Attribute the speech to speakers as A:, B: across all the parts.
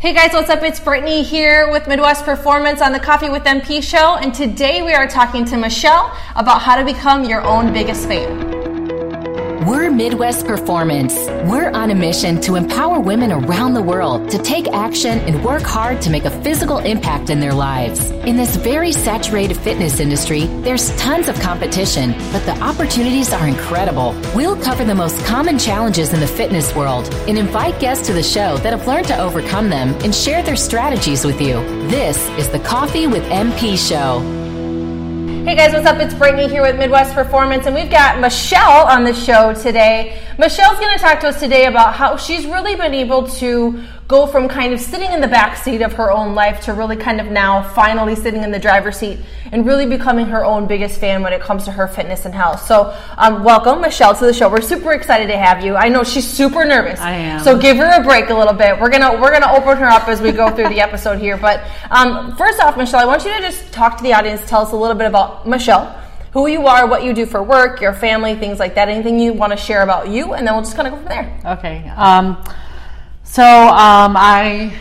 A: Hey guys, what's up? It's Brittany here with Midwest Performance on the Coffee with MP show, and today we are talking to Michelle about how to become your own biggest fan.
B: We're Midwest Performance. We're on a mission to empower women around the world to take action and work hard to make a physical impact in their lives. In this very saturated fitness industry, there's tons of competition, but the opportunities are incredible. We'll cover the most common challenges in the fitness world and invite guests to the show that have learned to overcome them and share their strategies with you. This is the Coffee with MP show.
A: Hey guys, what's up? It's Brittany here with Midwest Performance, and we've got Michelle on the show today. Michelle's going to talk to us today about how she's really been able to go from kind of sitting in the back seat of her own life to really kind of now finally sitting in the driver's seat and really becoming her own biggest fan when it comes to her fitness and health. So, um, welcome, Michelle, to the show. We're super excited to have you. I know she's super nervous.
C: I am.
A: So give her a break a little bit. We're gonna we're gonna open her up as we go through the episode here. But um, first off, Michelle, I want you to just talk to the audience. Tell us a little bit about Michelle who you are, what you do for work, your family, things like that. Anything you want to share about you, and then we'll just kind of go from there.
C: Okay. Um, so um, I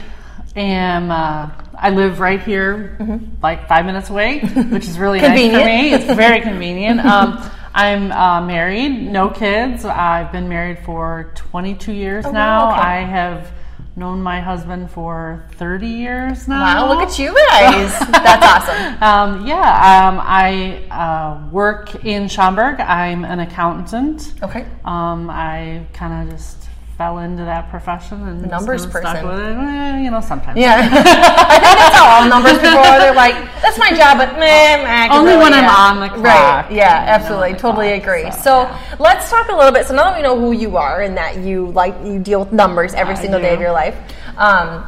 C: am. Uh, I live right here, like five minutes away, which is really nice for me. It's very convenient. Um, I'm uh, married, no kids. I've been married for 22 years
A: Oh,
C: now.
A: okay.
C: I have known my husband for 30 years now.
A: Wow, look at you guys. That's awesome.
C: Um, yeah, um, I uh, work in Schaumburg. I'm an accountant.
A: Okay.
C: Um, I kind of just fell into that profession and
A: numbers person.
C: with it. Eh, you know, sometimes.
A: Yeah. I think that's how all numbers people are. They're like, that's my job, but meh, meh, I can
C: Only
A: really-
C: when I'm on the clock,
A: Right. Yeah, absolutely. totally
C: clock,
A: agree.
C: so,
A: So,
C: yeah.
A: let's talk a little bit. So now that we know who you are and that you like you deal with numbers every
C: I
A: single day of your life. Um,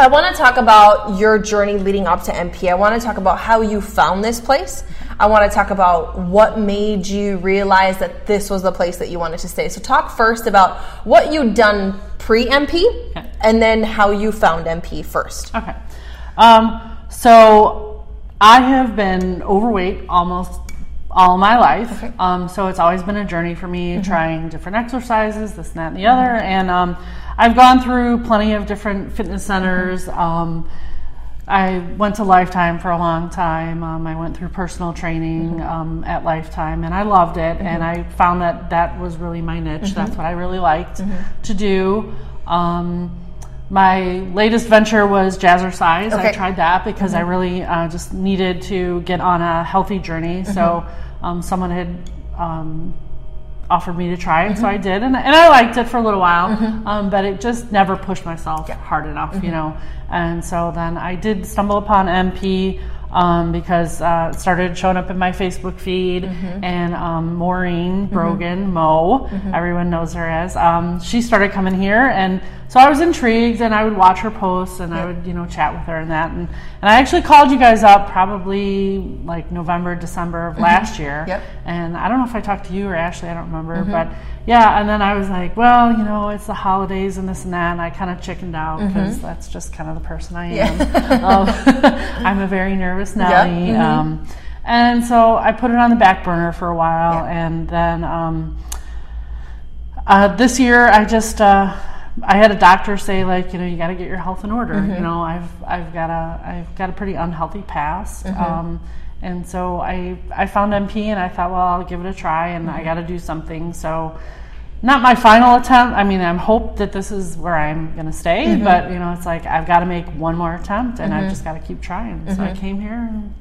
A: I want to talk about your journey leading up to MP. I want to talk about how you found this place. I want to talk about what made you realize that this was the place that you wanted to stay. So, talk first about what you'd done pre MP
C: Okay.
A: and then how you found MP first.
C: Okay. Um, so I have been overweight almost all my life.
A: Okay. Mm-hmm.
C: Um, so it's always been a journey for me trying different exercises, this and that and the other. And um, I've gone through plenty of different fitness centers.
A: Mm-hmm.
C: Um, I went to Lifetime for a long time. Um, I went through personal training
A: Mm-hmm.
C: um, at Lifetime, and I loved it. And I found that that was really my niche.
A: Mm-hmm.
C: That's what I really liked to do. Um, my latest venture was Jazzercise. I tried that because I really uh, just needed to get on a healthy journey. So um, someone had um, offered me to try it, so I did, and, and I liked it for a little while, um, but it just never pushed myself hard enough, you know. And so then I did stumble upon MP um, because uh, it started showing up in my Facebook feed, and um, Maureen Brogan, Mo, everyone knows her as, um, she started coming here, and so I was intrigued, and I would watch her posts, and I would, you know, chat with her and that, and, and I actually called you guys up probably like November, December of last year,
A: Yep.
C: and I don't know if I talked to you or Ashley, I don't remember, but yeah, and then I was like, well, you know, it's the holidays and this and that, and I kind of chickened out because that's just kind of the person I am. um, I'm a very nervous Nelly. Um, and so I put it on the back burner for a while,
A: Yeah.
C: and then um, uh, this year I just uh, I had a doctor say like you know you got to get your health in order. You mm-hmm. know I've I've got a I've got a pretty unhealthy past. Mm-hmm. Um, and so I, I found MP and I thought, well, I'll give it a try and I mm-hmm. got to do something. So, not my final attempt. I mean, I'm hope that this is where I'm going to stay, but you know, it's like I've got to make one more attempt and I've just got to keep trying. So I came here and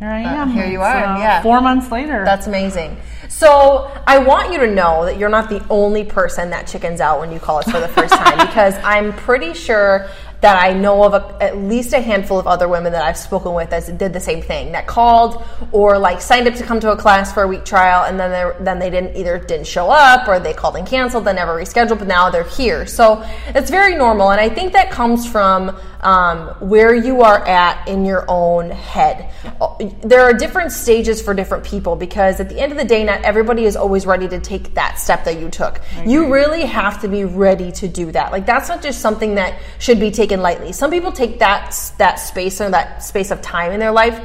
C: here I am.
A: Uh, here you are,
C: uh,
A: yeah.
C: Four months later.
A: That's amazing. So I want you to know that you're not the only person that chickens out when you call us for the first time because I'm pretty sure that I know of a, at least a handful of other women that I've spoken with that did the same thing that called or like signed up to come to a class for a week trial and then they then they didn't either didn't show up or they called and canceled then never rescheduled but now they're here so it's very normal and I think that comes from um, where you are at in your own head. There are different stages for different people because at the end of the day not everybody is always ready to take that step that you took. You really have to be ready to do that. Like that's not just something that should be taken lightly. Some people take that that space or that space of time in their life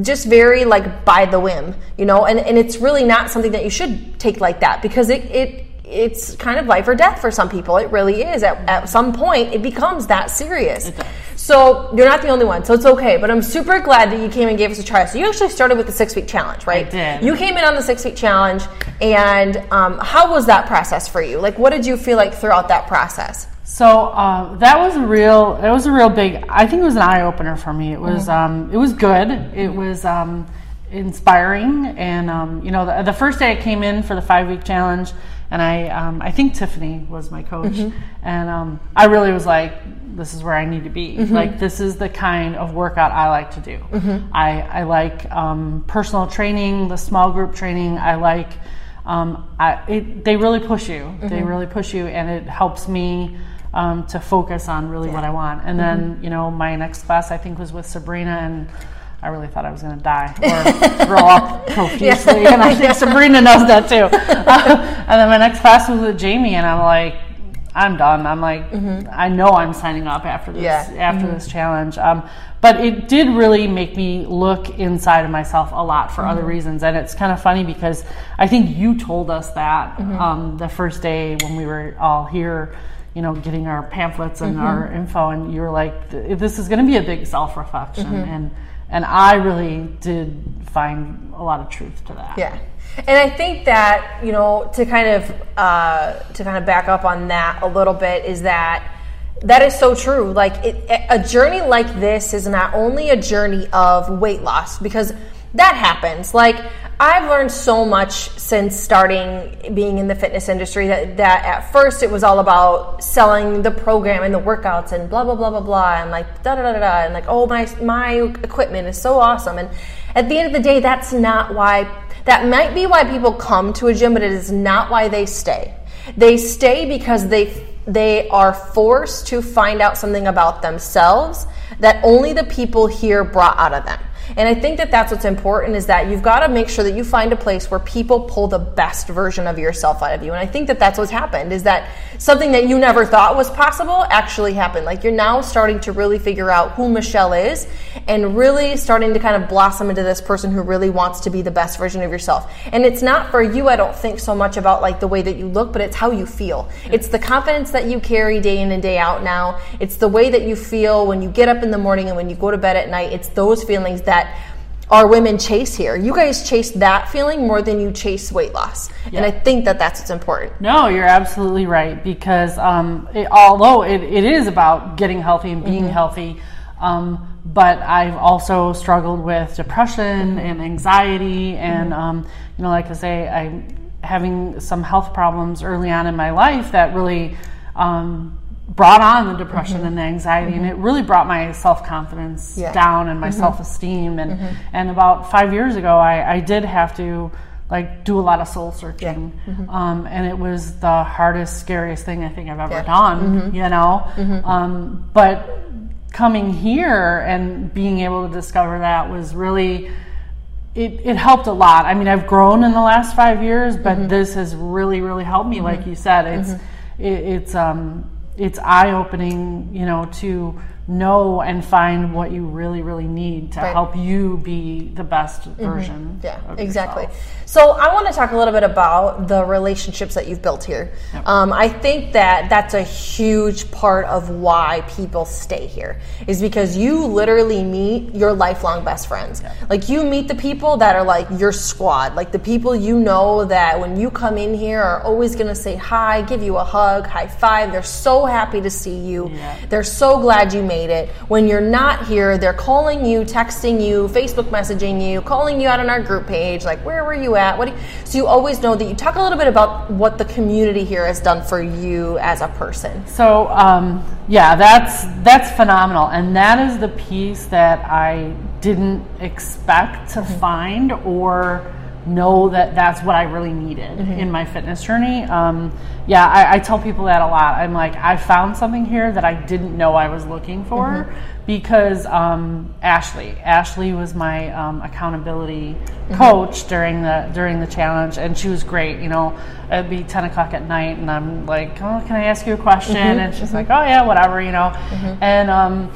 A: just very like by the whim you know? And, and it's really not something that you should take like that because it, it it's kind of life or death for some people. It really is. At, at some point, it becomes that serious. So you're not the only one, so it's okay. But I'm super glad that you came and gave us a try. So you actually started with the six week challenge, right?
C: I did.
A: You came in on the six week challenge, and um, how was that process for you? Like, what did you feel like throughout that process?
C: So uh, that was a real. It was a real big. I think it was an eye opener for me. It was. Um, it was good. It was um, inspiring, and um, you know, the, the first day I came in for the five week challenge, and I. Um, I think Tiffany was my coach, and um, I really was like, this is where I need to be. Like this is the kind of workout I like to do. I I like um, personal training, the small group training. I like. Um, I, it, they really push you. They really push you, and it helps me um, to focus on really what I want. And then, you know, my next class I think was with Sabrina, and I really thought I was going to die or throw up profusely. And I think Sabrina knows that too. Uh, and then my next class was with Jamie, and I'm like, I'm done. I'm like, mm-hmm. I know I'm signing up after this
A: Yeah.
C: after mm-hmm. this challenge. Um, but it did really make me look inside of myself a lot for other mm-hmm. reasons, and it's kind of funny because I think you told us that um, the first day when we were all here. You know, getting our pamphlets and our info, and you were like, "This is going to be a big self reflection," and and I really did find a lot of truth to that.
A: Yeah. And I think that, you know, to kind of uh, to kind of back up on that a little bit is that that is so true. Like it, a journey like this is not only a journey of weight loss because that happens. Like I've learned so much since starting being in the fitness industry that, that at first it was all about selling the program and the workouts and blah blah blah blah blah and like da da da da and like oh my my equipment is so awesome and at the end of the day that's not why that might be why people come to a gym but it is not why they stay. They stay because they they are forced to find out something about themselves that only the people here brought out of them. And I think that that's what's important is that you've got to make sure that you find a place where people pull the best version of yourself out of you. And I think that that's what's happened is that something that you never thought was possible actually happened. Like you're now starting to really figure out who Michelle is and really starting to kind of blossom into this person who really wants to be the best version of yourself. And it's not for you, I don't think so much about like the way that you look, but it's how you feel. It's the confidence that you carry day in and day out now. It's the way that you feel when you get up in the morning and when you go to bed at night. It's those feelings that our women chase here. You guys chase that feeling more than you chase weight loss. And I think that that's what's important.
C: No, you're absolutely right because um, it, although it, it is about getting healthy and being healthy, um, but I've also struggled with depression and anxiety, and um, you know, like I say, I'm having some health problems early on in my life that really. Brought on the depression mm-hmm. and the anxiety and it mm-hmm. really brought my self-confidence
A: Yeah.
C: down and my mm-hmm. self-esteem and and about five years ago I, I did have to like do a lot of soul searching. Um, and it was the hardest scariest thing i think i've ever
A: Yeah.
C: done you know? Um, but coming here and being able to discover that was really it, it helped a lot. I mean, I've grown in the last five years, but this has really, really helped me. Like you said, it's it, it's um it's eye opening, you know, to know and find what you really, really need to
A: Right.
C: help you be the best version.
A: Yeah,
C: of
A: exactly.
C: yourself.
A: So I want to talk a little bit about the relationships that you've built here. Um, I think that that's a huge part of why people stay here is because you literally meet your lifelong best friends. Like you meet the people that are like your squad, like the people you know that when you come in here are always going to say hi, give you a hug, high five. They're so happy to see you.
C: Yeah.
A: They're so glad you made it. When you're not here, they're calling you, texting you, Facebook messaging you, calling you out on our group page, like, where were you at? What? You? So you always know that you talk a little bit about what the community here has done for you as a person.
C: So um, yeah, that's that's phenomenal, and that is the piece that I didn't expect to find or know that that's what I really needed in my fitness journey. Um, yeah, I, I tell people that a lot. I'm like, I found something here that I didn't know I was looking for because um, Ashley, Ashley was my um, accountability coach during the during the challenge, and she was great. You know, it'd be ten o'clock at night, and I'm like, "Oh, can I ask you a question?" And she's like, "Oh yeah, whatever," you know, and um,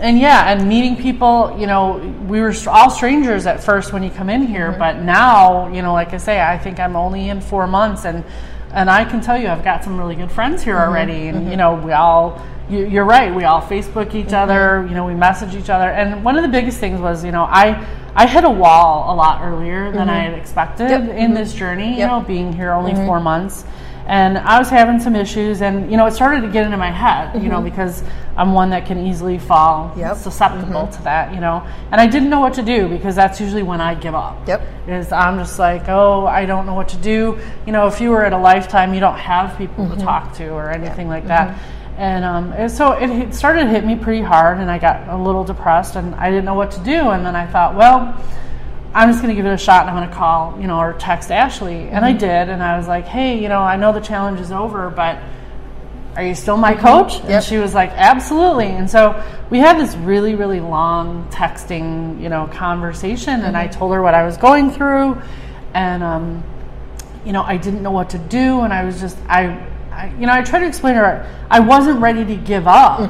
C: and yeah, and meeting people, you know, we were all strangers at first when you come in here, mm-hmm. but now, you know, like I say, I think I'm only in four months, and and I can tell you, I've got some really good friends here mm-hmm. already, and mm-hmm. you know, we all. You, you're right. We all Facebook each other. You know, we message each other. And one of the biggest things was, you know, I I hit a wall a lot earlier than I had expected
A: Yep.
C: in this journey. You know, being here only four months, and I was having some issues, and you know, it started to get into my head. You know, because I'm one that can easily fall
A: Yep.
C: susceptible to that. You know, and I didn't know what to do because that's usually when I give up
A: Yep.
C: is I'm just like, oh, I don't know what to do. You know, if you were at a lifetime, you don't have people
A: Mm-hmm.
C: to talk to or anything like that. And, um, and so it, started to hit me pretty hard, and I got a little depressed, and I didn't know what to do. And then I thought, well, I'm just going to give it a shot, and I'm going to call, you know, or text Ashley. And I
A: Mm-hmm.
C: did, and I was like, hey, you know, I know the challenge is over, but are you still my coach? And
A: Mm-hmm. Yep.
C: she was like, absolutely. And so we had this really, really long texting, you know, conversation. And I
A: Mm-hmm.
C: told her what I was going through, and um, you know, I didn't know what to do, and I was just, I, I you know, I tried to explain to her, I wasn't ready to give up.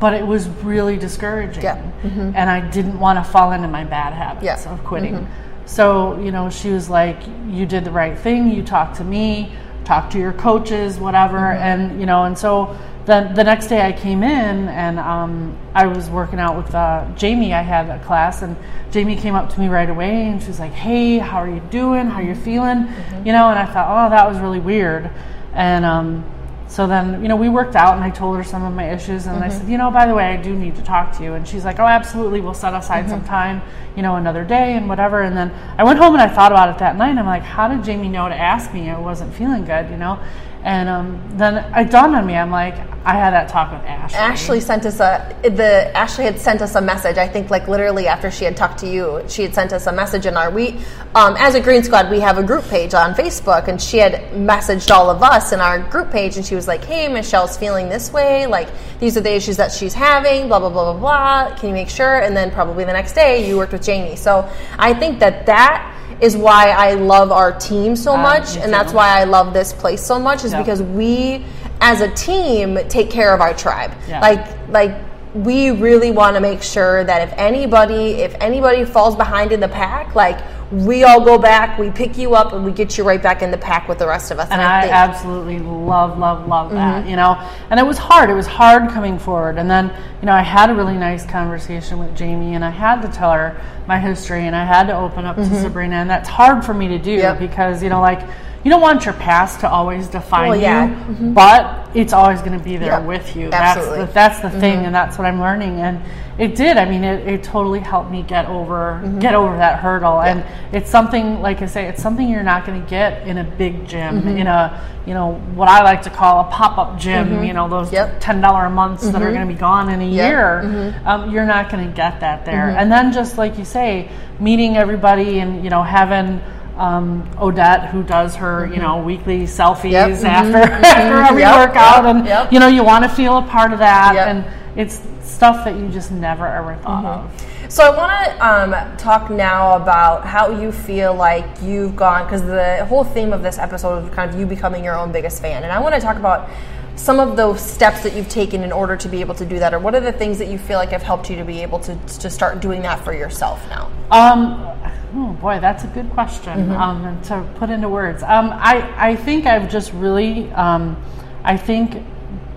C: But it was really discouraging,
A: Mm-hmm.
C: And I didn't want to fall into my bad habits
A: Yeah. Mm-hmm.
C: of quitting. So you know, she was like, "You did the right thing. You talked to me, talked to your coaches, whatever."
A: Mm-hmm.
C: And you know, and so then the next day I came in and um, I was working out with uh, Jamie. I had a class, and Jamie came up to me right away, and she was like, "Hey, how are you doing? How are you feeling?" You know, and I thought, "Oh, that was really weird," and um, so then, you know, we worked out and I told her some of my issues and I said, you know, by the way, I do need to talk to you. And she's like, oh, absolutely. We'll set aside some time, you know, another day and whatever. And then I went home and I thought about it that night. And I'm like, how did Jamie know to ask me? I wasn't feeling good, you know? And um, then it dawned on me. I'm like, I had that talk with Ashley.
A: Ashley sent us a the Ashley had sent us a message. I think like literally after she had talked to you, she had sent us a message in our we um, as a Green Squad we have a group page on Facebook, and she had messaged all of us in our group page, and she was like, "Hey, Michelle's feeling this way. Like these are the issues that she's having. Blah blah blah blah blah. Can you make sure?" And then probably the next day you worked with Jamie. So I think that that is why I love our team so
C: Uh,
A: much, and that's why I love this place so much. Is
C: Yep.
A: because we as a team take care of our tribe
C: Yeah.
A: like like we really want to make sure that if anybody if anybody falls behind in the pack like we all go back we pick you up and we get you right back in the pack with the rest of us
C: and I
A: think
C: absolutely love, love, love that,
A: Mm-hmm.
C: you know. And it was hard. It was hard coming forward. And then, you know, I had a really nice conversation with Jamie, and I had to tell her my history, and I had to open up to Sabrina, and that's hard for me to do
A: Mm-hmm. Yep.
C: because, you know, like you don't want your past to always define
A: Well, yeah.
C: you, mm-hmm. but it's always going to be there
A: Yep.
C: with you.
A: Absolutely.
C: That's the, that's the thing, mm-hmm. and that's what I'm learning. And it did. I mean, it, it totally helped me get over mm-hmm. get over that hurdle. And it's something, like I say, it's something you're not going to get in a big gym, in a you know what I like to call a pop up gym. You know, those
A: Yep.
C: ten dollar a months that are going to be gone in a
A: Yep.
C: year. Um, you're not going to get that there. And then just like you say, meeting everybody and you know having. Um, Odette, who does her, you know, weekly selfies
A: Yep. Mhm.
C: after, after every
A: Yep.
C: workout, and
A: Yep.
C: you know, you want to feel a part of that, and it's stuff that you just never ever thought
A: Mm-hmm.
C: of.
A: So I want to um, talk now about how you feel like you've gone because the whole theme of this episode is kind of you becoming your own biggest fan, and I want to talk about some of those steps that you've taken in order to be able to do that, or what are the things that you feel like have helped you to be able to to start doing that for yourself now?
C: Um, oh boy, that's a good question um, and to put into words. Um, I, I think I've just really, um, I think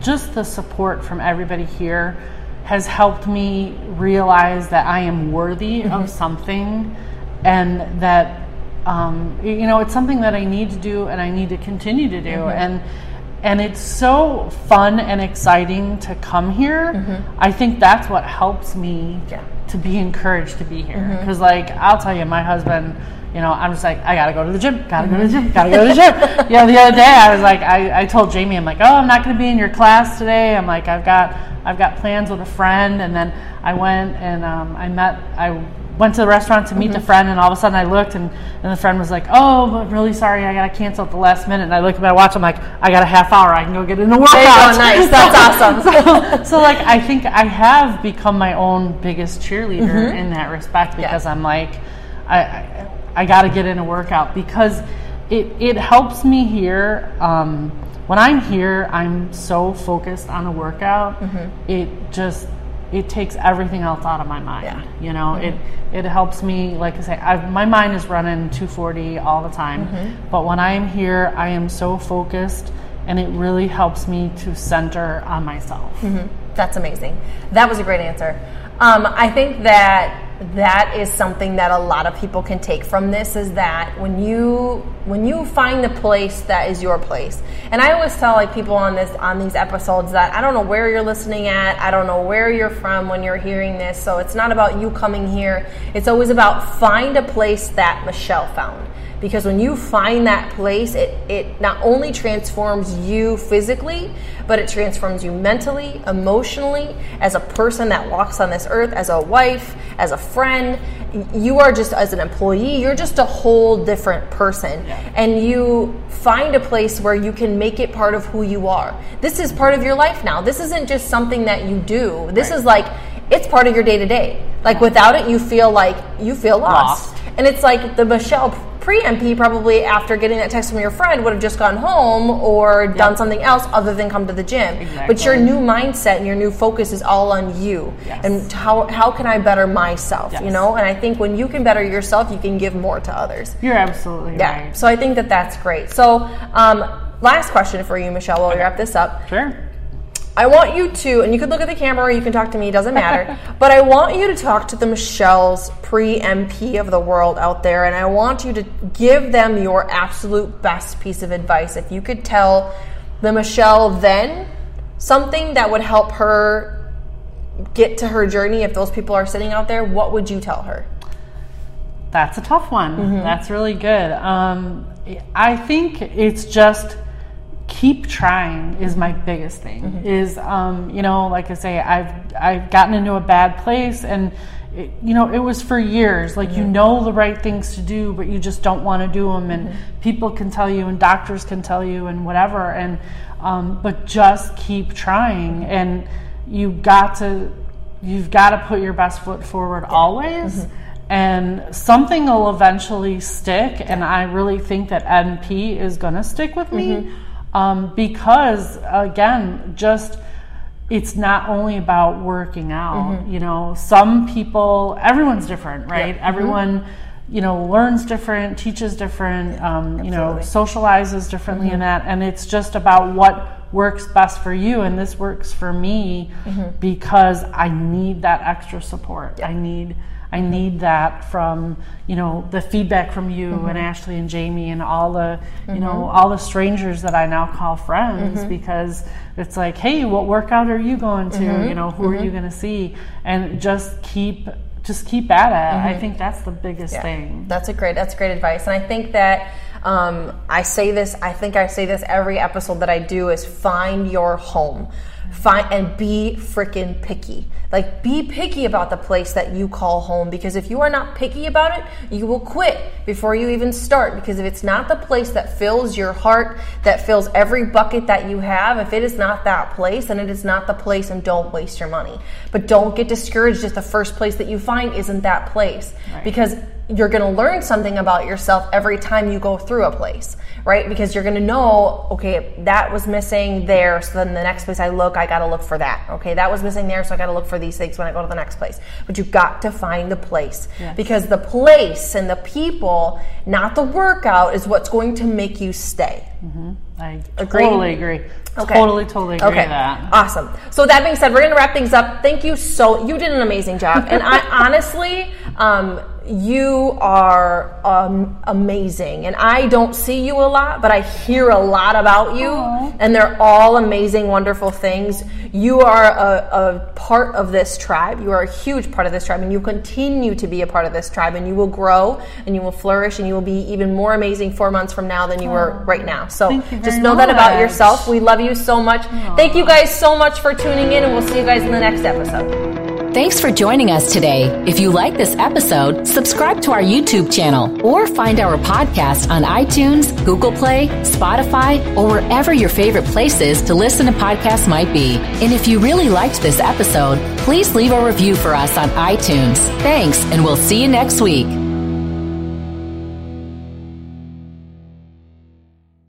C: just the support from everybody here has helped me realize that I am worthy of something and that, um, you know, it's something that I need to do and I need to continue to do. And, and it's so fun and exciting to come here. I think that's what helps me
A: Yeah.
C: to be encouraged to be here.
A: Mm-hmm.
C: Because, like, I'll tell you, my husband, you know, I'm just like, I gotta go to the gym, gotta go to the
A: Mm-hmm.
C: gym, gotta go to the gym. you know, the other day I was like, I, I told Jamie, I'm like, oh, I'm not gonna be in your class today. I'm like, I've got, I've got plans with a friend. And then I went and um, I met, I went to the restaurant to meet
A: Mm-hmm.
C: the friend, and all of a sudden I looked, and, and the friend was like, "Oh, I'm really sorry, I gotta cancel at the last minute." And I look at my watch, I'm like, "I got a half hour, I can go get in the workout."
A: There you go, nice. That's awesome.
C: so, so, like I think I have become my own biggest cheerleader in that respect because I'm like I I, I got to get in a workout because it it helps me here. Um, when I'm here, I'm so focused on a workout. It just it takes everything else out of my mind.
A: Yeah.
C: You know, it it helps me. Like I say, I've, my mind is running 240 all the time,
A: Mm-hmm.
C: but when I am here, I am so focused, and it really helps me to center on myself.
A: Mm-hmm. That's amazing. That was a great answer. Um, I think that that is something that a lot of people can take from this is that when you when you find the place that is your place. And i always tell like people on this on these episodes that i don't know where you're listening at. I don't know where you're from when you're hearing this. So it's not about you coming here. It's always about find a place that michelle found. Because when you find that place it, it not only transforms you physically but it transforms you mentally emotionally as a person that walks on this earth as a wife as a friend you are just as an employee you're just a whole different person. And you find a place where you can make it part of who you are. This is part of your life now. This isn't just something that you do. This is like it's part of your day to day like without it you feel like you feel lost.
C: Lost.
A: And it's like the Michelle pre MP probably after getting that text from your friend would have just gone home or done something else other than come to the gym. But your new mindset and your new focus is all on you
C: Yes.
A: and how how can I better myself, you know? And I think when you can better yourself, you can give more to others.
C: You're absolutely
A: Yeah.
C: right.
A: So I think that that's great. So um, last question for you, Michelle, while we wrap this up.
C: Sure.
A: I want you to, and you can look at the camera or you can talk to me, it doesn't matter. but I want you to talk to the Michelle's pre MP of the world out there, and I want you to give them your absolute best piece of advice. If you could tell the Michelle then something that would help her get to her journey, if those people are sitting out there, what would you tell her?
C: That's a tough one.
A: Mm-hmm.
C: That's really good. Um, I think it's just keep trying is my biggest thing.
A: Mm-hmm.
C: Is um, you know, like I say, I've I've gotten into a bad place, and it, you know, it was for years. Like you know the right things to do, but you just don't want to do them, and
A: Mm-hmm.
C: people can tell you, and doctors can tell you, and whatever. And um, but just keep trying, and you got to you've got to put your best foot forward always and something will eventually stick and i really think that MP is going to stick with me um, because again just it's not only about working out you know. Some people everyone's different right? Everyone you know learns different teaches different um, you know socializes differently in that and it's just about what works best for you and this works for me because i need that extra support. I need I need that from you know the feedback from you mm-hmm. and Ashley and Jamie and all the you know mm-hmm. all the strangers that I now call friends mm-hmm. because it's like hey what workout are you going to? You know who are you going to see? And just keep just keep at it. I think that's the biggest thing.
A: That's a great. That's great advice, and I think that um, I say this. I think I say this every episode that I do is find your home, find and be freaking picky. Like be picky about the place that you call home because if you are not picky about it, you will quit before you even start. Because if it's not the place that fills your heart, that fills every bucket that you have, if it is not that place, then it is not the place, and don't waste your money. But don't get discouraged if the first place that you find isn't that place because you're going to learn something about yourself every time you go through a place, right? Because you're going to know, okay, that was missing there. So then the next place I look, I got to look for that. Okay, that was missing there. So I got to look for these things when I go to the next place. But you've got to find the place because the place and the people, not the workout, is what's going to make you stay.
C: I
A: Agree?
C: totally agree
A: Okay.
C: totally totally agree
A: Okay.
C: with that
A: Awesome. So that being said, we're going to wrap things up. Thank you so. You did an amazing job, and I honestly, um, you are um, amazing. And I don't see you a lot, but I hear a lot about you, and they're all amazing, wonderful things. You are a, a part of this tribe. You are a huge part of this tribe, and you continue to be a part of this tribe. And you will grow, and you will flourish, and you will be even more amazing four months from now than you were right now. So just know that about yourself. We love you so much. Thank you guys so much for tuning in, and we'll see you guys in the next episode.
B: Thanks for joining us today. If you like this episode, subscribe to our YouTube channel or find our podcast on iTunes, Google Play, Spotify, or wherever your favorite places to listen to podcasts might be. And if you really liked this episode, please leave a review for us on iTunes. Thanks, and we'll see you next week.